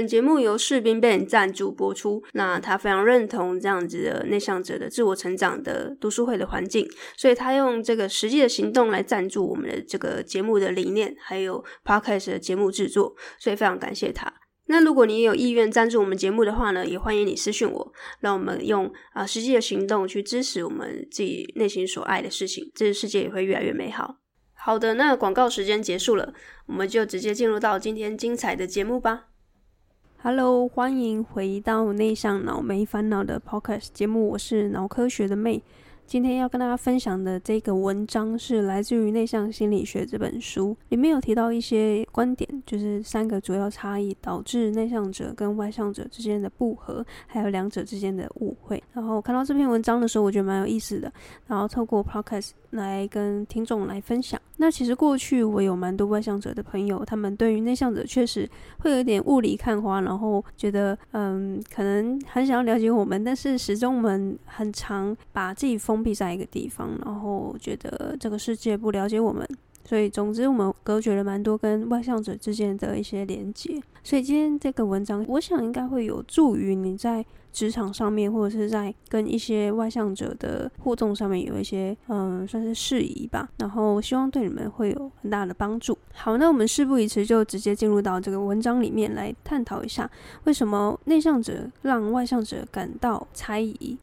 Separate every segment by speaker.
Speaker 1: 本节目由士兵 Ban 赞助播出。那他非常认同这样子的内向者的自我成长的读书会的环境，所以他用这个实际的行动来赞助我们的这个节目的理念，还有 Podcast 的节目制作。所以非常感谢他。那如果你也有意愿赞助我们节目的话呢，也欢迎你私讯我，让我们用啊、实际的行动去支持我们自己内心所爱的事情，这个世界也会越来越美好。好的，那广告时间结束了，我们就直接进入到今天精彩的节目吧。Hello，欢迎回到内向脑没烦恼的 Podcast 节目，我是脑科学的妹。今天要跟大家分享的这个文章是来自于《内向心理学》这本书，里面有提到一些观点，就是三个主要差异导致内向者跟外向者之间的不合，还有两者之间的误会。然后看到这篇文章的时候，我觉得蛮有意思的，然后透过 Podcast 来跟听众来分享。那其实过去我有蛮多外向者的朋友，他们对于内向者确实会有点雾里看花，然后觉得嗯，可能很想要了解我们，但是始终我们很常把自己封闭在一个地方，然后觉得这个世界不了解我们。所以，总之，我们隔绝了蛮多跟外向者之间的一些连接。所以，今天这个文章，我想应该会有助于你在职场上面，或者是在跟一些外向者的互动上面有一些，嗯，算是事宜吧。然后，希望对你们会有很大的帮助。好，那我们事不宜迟，就直接进入到这个文章里面来探讨一下，为什么内向者让外向者感到猜疑。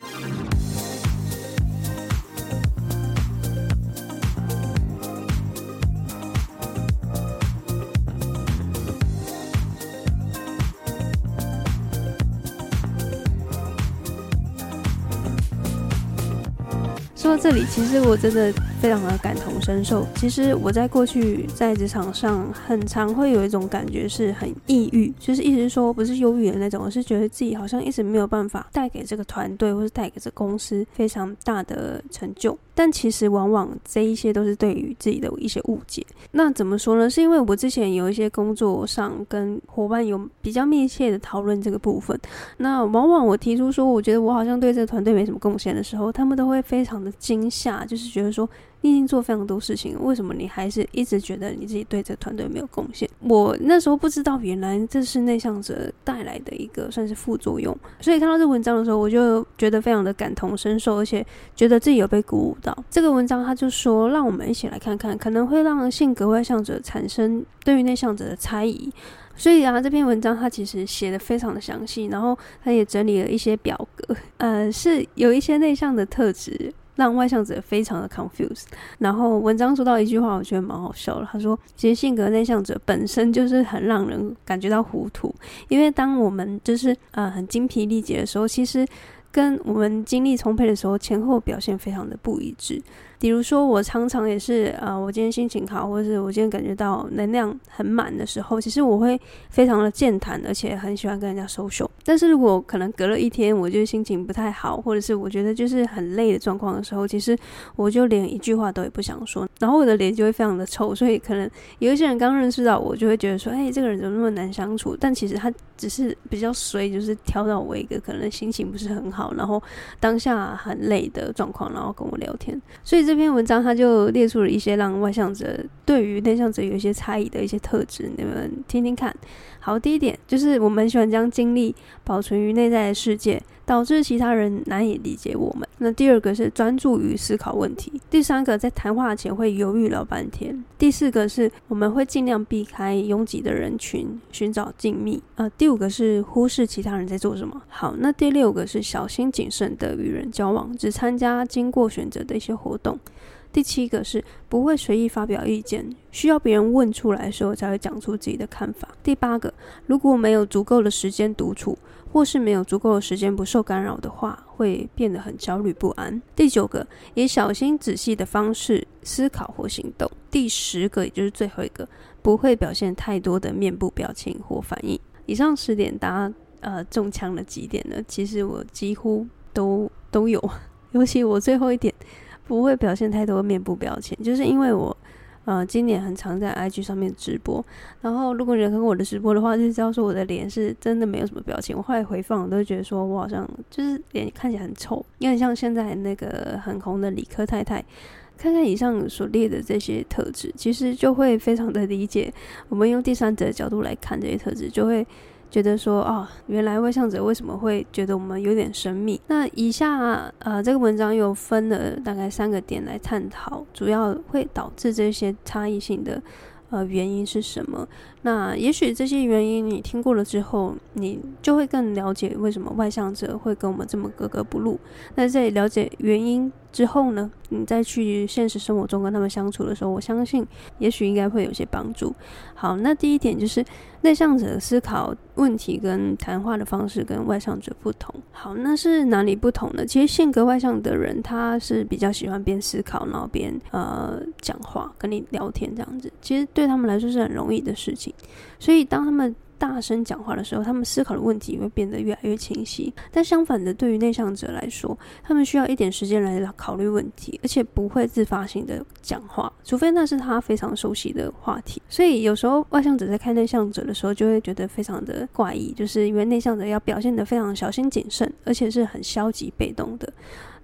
Speaker 1: 说到这里，其实我真的非常的感同身受。其实我在过去在职场上，很常会有一种感觉是很抑郁，就是一直说不是忧郁的那种，而是觉得自己好像一直没有办法带给这个团队或是带给这公司非常大的成就。但其实往往这一些都是对于自己的一些误解。那怎么说呢？是因为我之前有一些工作上跟伙伴有比较密切的讨论这个部分。那往往我提出说，我觉得我好像对这个团队没什么贡献的时候，他们都会非常的惊吓，就是觉得说。你已经做非常多事情，为什么你还是一直觉得你自己对这团队没有贡献？我那时候不知道，原来这是内向者带来的一个算是副作用。所以看到这文章的时候，我就觉得非常的感同身受，而且觉得自己有被鼓舞到。这个文章他就说，让我们一起来看看，可能会让性格外向者产生对于内向者的猜疑。所以啊，这篇文章他其实写的非常的详细，然后他也整理了一些表格，呃，是有一些内向的特质。让外向者非常的 confused。然后文章说到一句话，我觉得蛮好笑的。他说：“其实性格内向者本身就是很让人感觉到糊涂，因为当我们就是呃很精疲力竭的时候，其实跟我们精力充沛的时候，前后表现非常的不一致。”比如说，我常常也是，呃，我今天心情好，或者是我今天感觉到能量很满的时候，其实我会非常的健谈，而且很喜欢跟人家收手。但是如果可能隔了一天，我就心情不太好，或者是我觉得就是很累的状况的时候，其实我就连一句话都也不想说，然后我的脸就会非常的臭。所以可能有一些人刚认识到我，就会觉得说，哎，这个人怎么那么难相处？但其实他只是比较衰，就是挑到我一个可能心情不是很好，然后当下很累的状况，然后跟我聊天。所以。这篇文章它就列出了一些让外向者对于内向者有一些差异的一些特质，你们听听看。好，第一点就是我们喜欢将精力保存于内在的世界，导致其他人难以理解我们。那第二个是专注于思考问题。第三个在谈话前会犹豫老半天。第四个是我们会尽量避开拥挤的人群，寻找静谧。呃，第五个是忽视其他人在做什么。好，那第六个是小心谨慎的与人交往，只参加经过选择的一些活动。第七个是不会随意发表意见，需要别人问出来的时候才会讲出自己的看法。第八个，如果没有足够的时间独处，或是没有足够的时间不受干扰的话，会变得很焦虑不安。第九个，以小心仔细的方式思考或行动。第十个，也就是最后一个，不会表现太多的面部表情或反应。以上十点，大家呃中枪了几点呢？其实我几乎都都有，尤其我最后一点。不会表现太多面部表情，就是因为我，呃，今年很常在 IG 上面直播，然后如果你有看过我的直播的话，就知道说我的脸是真的没有什么表情。我后来回放，我都会觉得说我好像就是脸看起来很臭，有点像现在那个很红的理科太太。看看以上所列的这些特质，其实就会非常的理解。我们用第三者的角度来看这些特质，就会觉得说哦，原来外向者为什么会觉得我们有点神秘？那以下呃，这个文章有分了大概三个点来探讨，主要会导致这些差异性的。呃，原因是什么？那也许这些原因你听过了之后，你就会更了解为什么外向者会跟我们这么格格不入。那在了解原因之后呢，你再去现实生活中跟他们相处的时候，我相信也许应该会有些帮助。好，那第一点就是内向者思考问题跟谈话的方式跟外向者不同。好，那是哪里不同呢？其实性格外向的人，他是比较喜欢边思考，然后边呃讲话跟你聊天这样子。其实对他们来说是很容易的事情。所以当他们大声讲话的时候，他们思考的问题会变得越来越清晰。但相反的，对于内向者来说，他们需要一点时间来考虑问题，而且不会自发性的讲话，除非那是他非常熟悉的话题。所以有时候外向者在看内向者的时候，就会觉得非常的怪异，就是因为内向者要表现得非常小心谨慎，而且是很消极被动的。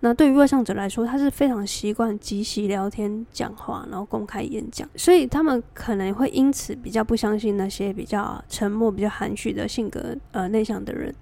Speaker 1: 那对于外向者来说，他是非常习惯即席聊天、讲话，然后公开演讲，所以他们可能会因此比较不相信那些比较沉默、比较含蓄的性格，呃，内向的人。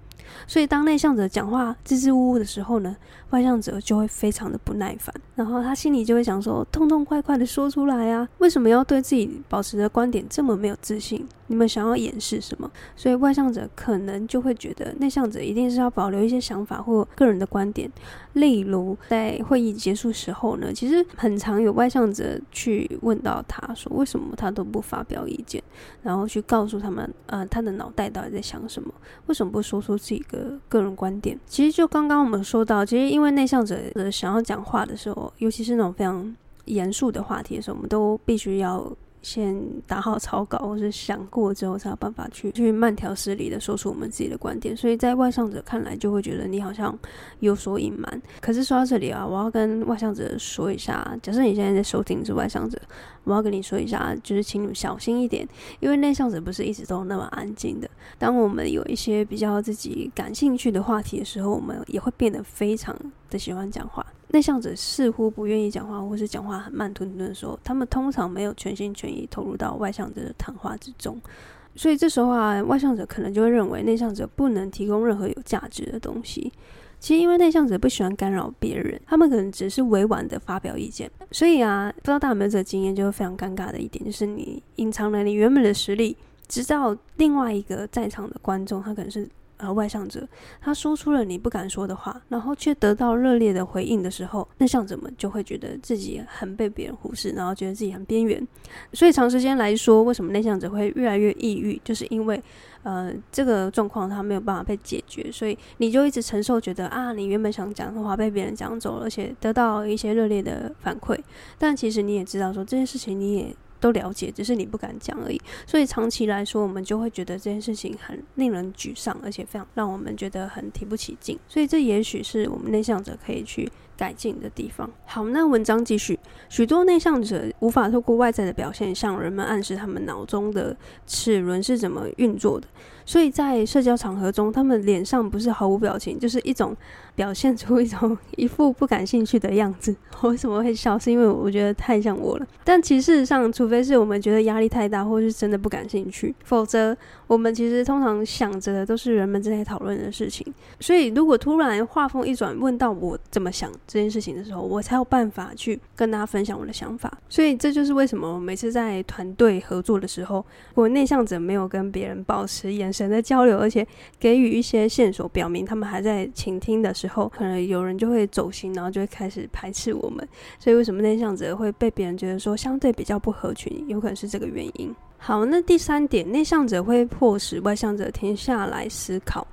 Speaker 1: 所以，当内向者讲话支支吾吾的时候呢，外向者就会非常的不耐烦，然后他心里就会想说：痛痛快快的说出来啊！为什么要对自己保持的观点这么没有自信？你们想要掩饰什么？所以，外向者可能就会觉得内向者一定是要保留一些想法或个人的观点。例如，在会议结束时候呢，其实很常有外向者去问到他说：为什么他都不发表意见？然后去告诉他们，呃，他的脑袋到底在想什么？为什么不说出自己？一个个人观点，其实就刚刚我们说到，其实因为内向者想要讲话的时候，尤其是那种非常严肃的话题的时候，我们都必须要。先打好草稿，或是想过之后才有办法去去慢条斯理的说出我们自己的观点。所以在外向者看来，就会觉得你好像有所隐瞒。可是说到这里啊，我要跟外向者说一下，假设你现在在收听是外向者，我要跟你说一下，就是请你们小心一点，因为内向者不是一直都那么安静的。当我们有一些比较自己感兴趣的话题的时候，我们也会变得非常喜欢讲话。内向者似乎不愿意讲话，或是讲话很慢吞吞的时候，他们通常没有全心全意投入到外向者的谈话之中，所以这时候啊，外向者可能就会认为内向者不能提供任何有价值的东西。其实，因为内向者不喜欢干扰别人，他们可能只是委婉的发表意见。所以啊，不知道大家有没有这经验，就会非常尴尬的一点，就是你隐藏了你原本的实力，直到另外一个在场的观众，他可能是。而外向者，他说出了你不敢说的话，然后却得到热烈的回应的时候，内向者们就会觉得自己很被别人忽视，然后觉得自己很边缘。所以长时间来说，为什么内向者会越来越抑郁？就是因为，呃，这个状况他没有办法被解决，所以你就一直承受，觉得啊，你原本想讲的话被别人讲走了，而且得到一些热烈的反馈。但其实你也知道，说这件事情你也。都了解，只是你不敢讲而已。所以长期来说，我们就会觉得这件事情很令人沮丧，而且非常让我们觉得很提不起劲。所以这也许是我们内向者可以去改进的地方。好，那文章继续。许多内向者无法透过外在的表现向人们暗示他们脑中的齿轮是怎么运作的。所以在社交场合中，他们脸上不是毫无表情，就是一种表现出一种一副不感兴趣的样子。我为什么会笑？是因为我觉得太像我了。但其实事实上，除非是我们觉得压力太大，或是真的不感兴趣，否则我们其实通常想着的都是人们正在讨论的事情。所以，如果突然话锋一转，问到我怎么想这件事情的时候，我才有办法去跟大家分享我的想法。所以，这就是为什么我每次在团队合作的时候，我内向者没有跟别人保持眼神的交流，而且给予一些线索，表明他们还在倾听的时候，可能有人就会走心，然后就会开始排斥我们。所以为什么内向者会被别人觉得说相对比较不合群，有可能是这个原因。好，那第三点，内向者会迫使外向者停下来思考。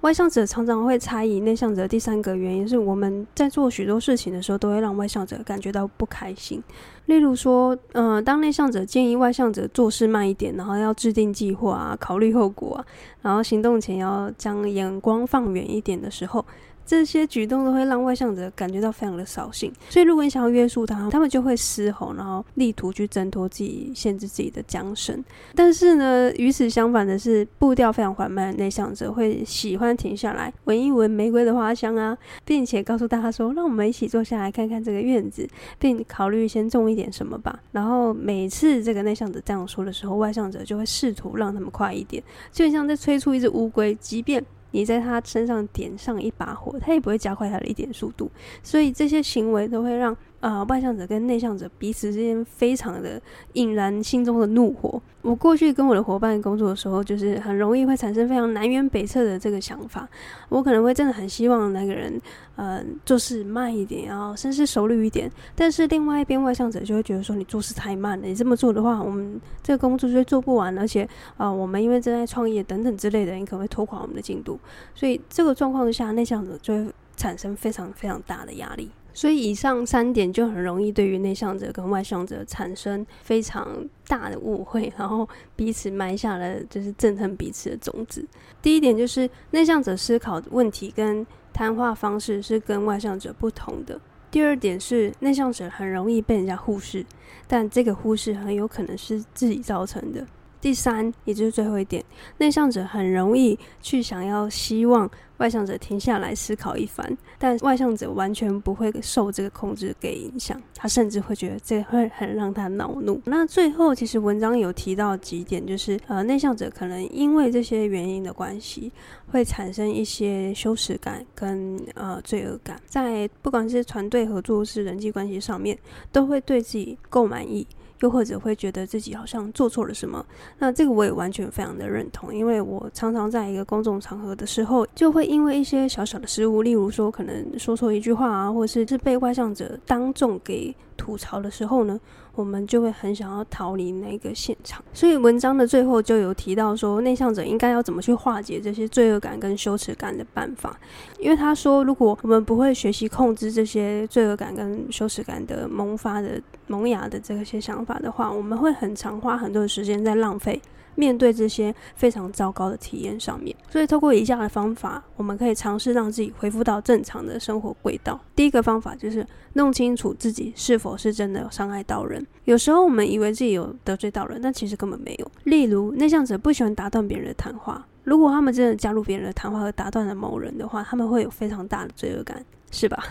Speaker 1: 外向者常常会猜疑内向者。第三个原因是我们在做许多事情的时候，都会让外向者感觉到不开心。例如说，嗯、呃，当内向者建议外向者做事慢一点，然后要制定计划啊，考虑后果啊，然后行动前要将眼光放远一点的时候，这些举动都会让外向者感觉到非常的扫兴。所以如果你想要约束他，他们就会嘶吼，然后力图去挣脱自己、限制自己的缰绳。但是呢，与此相反的是，步调非常缓慢的内向者会喜欢停下来闻一闻玫瑰的花香啊，并且告诉大家说：“让我们一起坐下来看看这个院子，并考虑先种一点什么吧。”然后每次这个内向者这样说的时候，外向者就会试图让他们快一点，就像在催促一只乌龟，即便你在他身上点上一把火，他也不会加快他的一点速度。所以这些行为都会让。呃，外向者跟内向者彼此之间非常的引燃心中的怒火。我过去跟我的伙伴工作的时候，就是很容易会产生非常南辕北辙的这个想法。我可能会真的很希望那个人，呃，做事慢一点，然后深思熟虑一点。但是另外一边外向者就会觉得说，你做事太慢了，你这么做的话，我们这个工作就做不完，而且啊、我们因为正在创业等等之类的，你可能会拖垮我们的进度。所以这个状况下，内向者就会产生非常非常大的压力。所以以上三点就很容易对于内向者跟外向者产生非常大的误会，然后彼此埋下了就是憎恨彼此的种子。第一点就是内向者思考问题跟谈话方式是跟外向者不同的。第二点是内向者很容易被人家忽视，但这个忽视很有可能是自己造成的。第三，也就是最后一点，内向者很容易去想要希望外向者停下来思考一番，但外向者完全不会受这个控制给影响，他甚至会觉得这会很让他恼怒。那最后，其实文章有提到几点，就是呃，内向者可能因为这些原因的关系，会产生一些羞耻感跟呃罪恶感，在不管是团队合作是人际关系上面，都会对自己够满意。又或者会觉得自己好像做错了什么，那这个我也完全非常的认同，因为我常常在一个公众场合的时候，就会因为一些小小的失误，例如说可能说错一句话啊，或者是是被外向者当众给吐槽的时候呢，我们就会很想要逃离那个现场。所以文章的最后就有提到说，内向者应该要怎么去化解这些罪恶感跟羞耻感的办法。因为他说，如果我们不会学习控制这些罪恶感跟羞耻感的萌发的萌芽的这些想法的话，我们会很常花很多的时间在浪费。面对这些非常糟糕的体验上面，所以透过以下的方法，我们可以尝试让自己恢复到正常的生活轨道。第一个方法就是弄清楚自己是否是真的有伤害到人。有时候我们以为自己有得罪到人，但其实根本没有。例如，内向者不喜欢打断别人的谈话，如果他们真的加入别人的谈话而打断了某人的话，他们会有非常大的罪恶感，是吧？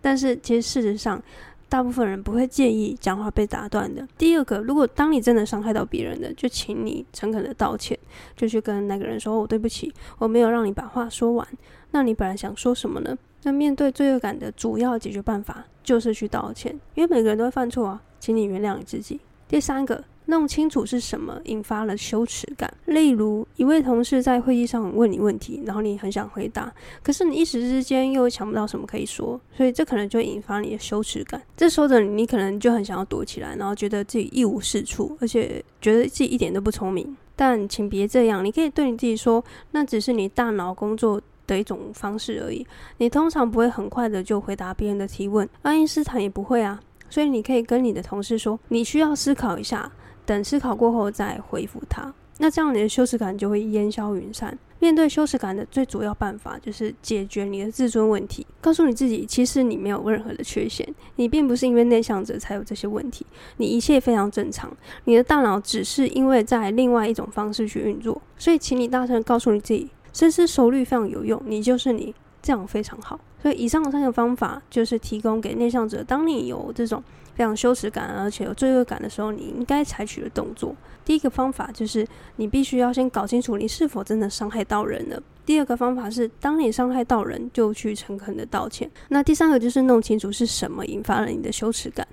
Speaker 1: 但是其实事实上，大部分人不会介意讲话被打断的。第二个，如果当你真的伤害到别人的，就请你诚恳的道歉，就去跟那个人说：“我、对不起，我没有让你把话说完。”那你本来想说什么呢？那面对罪恶感的主要解决办法就是去道歉，因为每个人都会犯错啊，请你原谅你自己。第三个。弄清楚是什么引发了羞耻感，例如一位同事在会议上问你问题，然后你很想回答，可是你一时之间又想不到什么可以说，所以这可能就引发你的羞耻感。这时候的你，你可能就很想要躲起来，然后觉得自己一无是处，而且觉得自己一点都不聪明。但请别这样，你可以对你自己说，那只是你大脑工作的一种方式而已。你通常不会很快的就回答别人的提问，爱因斯坦也不会啊。所以你可以跟你的同事说，你需要思考一下。等思考过后再回复他，那这样你的羞耻感就会烟消云散。面对羞耻感的最主要办法就是解决你的自尊问题，告诉你自己，其实你没有任何的缺陷，你并不是因为内向者才有这些问题，你一切非常正常。你的大脑只是因为在另外一种方式去运作，所以请你大声告诉你自己，深思熟虑非常有用，你就是你，这样非常好。所以以上三个方法就是提供给内向者，当你有这种。非常羞耻感，而且有罪恶感的时候，你应该采取的动作。第一个方法就是，你必须要先搞清楚你是否真的伤害到人了。第二个方法是，当你伤害到人，就去诚恳的道歉。那第三个就是弄清楚是什么引发了你的羞耻感。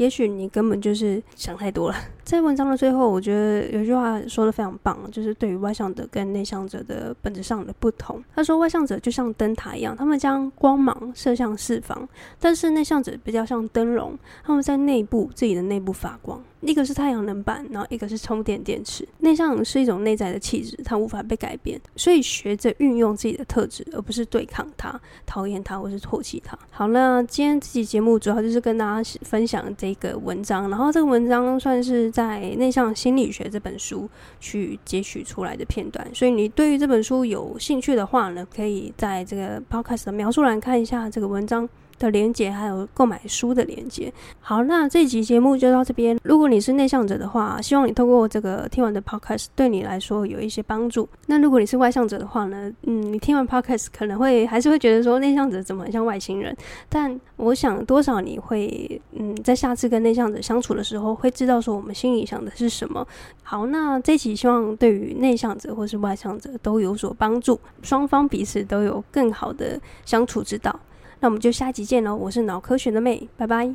Speaker 1: 也许你根本就是想太多了。在文章的最后，我觉得有句话说的非常棒，就是对于外向者跟内向者的本质上的不同。他说，外向者就像灯塔一样，他们将光芒射向四方；但是内向者比较像灯笼，他们在内部自己的内部发光。一个是太阳能板，然后一个是充电电池。内向是一种内在的气质，它无法被改变，所以学着运用自己的特质，而不是对抗它、讨厌它或是唾弃它。好，那今天这期节目主要就是跟大家分享这一个文章，然后这个文章算是在《内向心理学》这本书去截取出来的片段，所以你对于这本书有兴趣的话呢，可以在这个 podcast 的描述栏看一下这个文章。的连接，还有购买书的连接。好，那这集节目就到这边。如果你是内向者的话，希望你透过这个听完的 podcast 对你来说有一些帮助。那如果你是外向者的话呢？嗯，你听完 podcast 可能会还是会觉得说内向者怎么很像外星人。但我想多少你会嗯，在下次跟内向者相处的时候，会知道说我们心里想的是什么。好，那这集希望对于内向者或是外向者都有所帮助，双方彼此都有更好的相处之道。那我们就下集见喽我是脑科学的妹拜拜。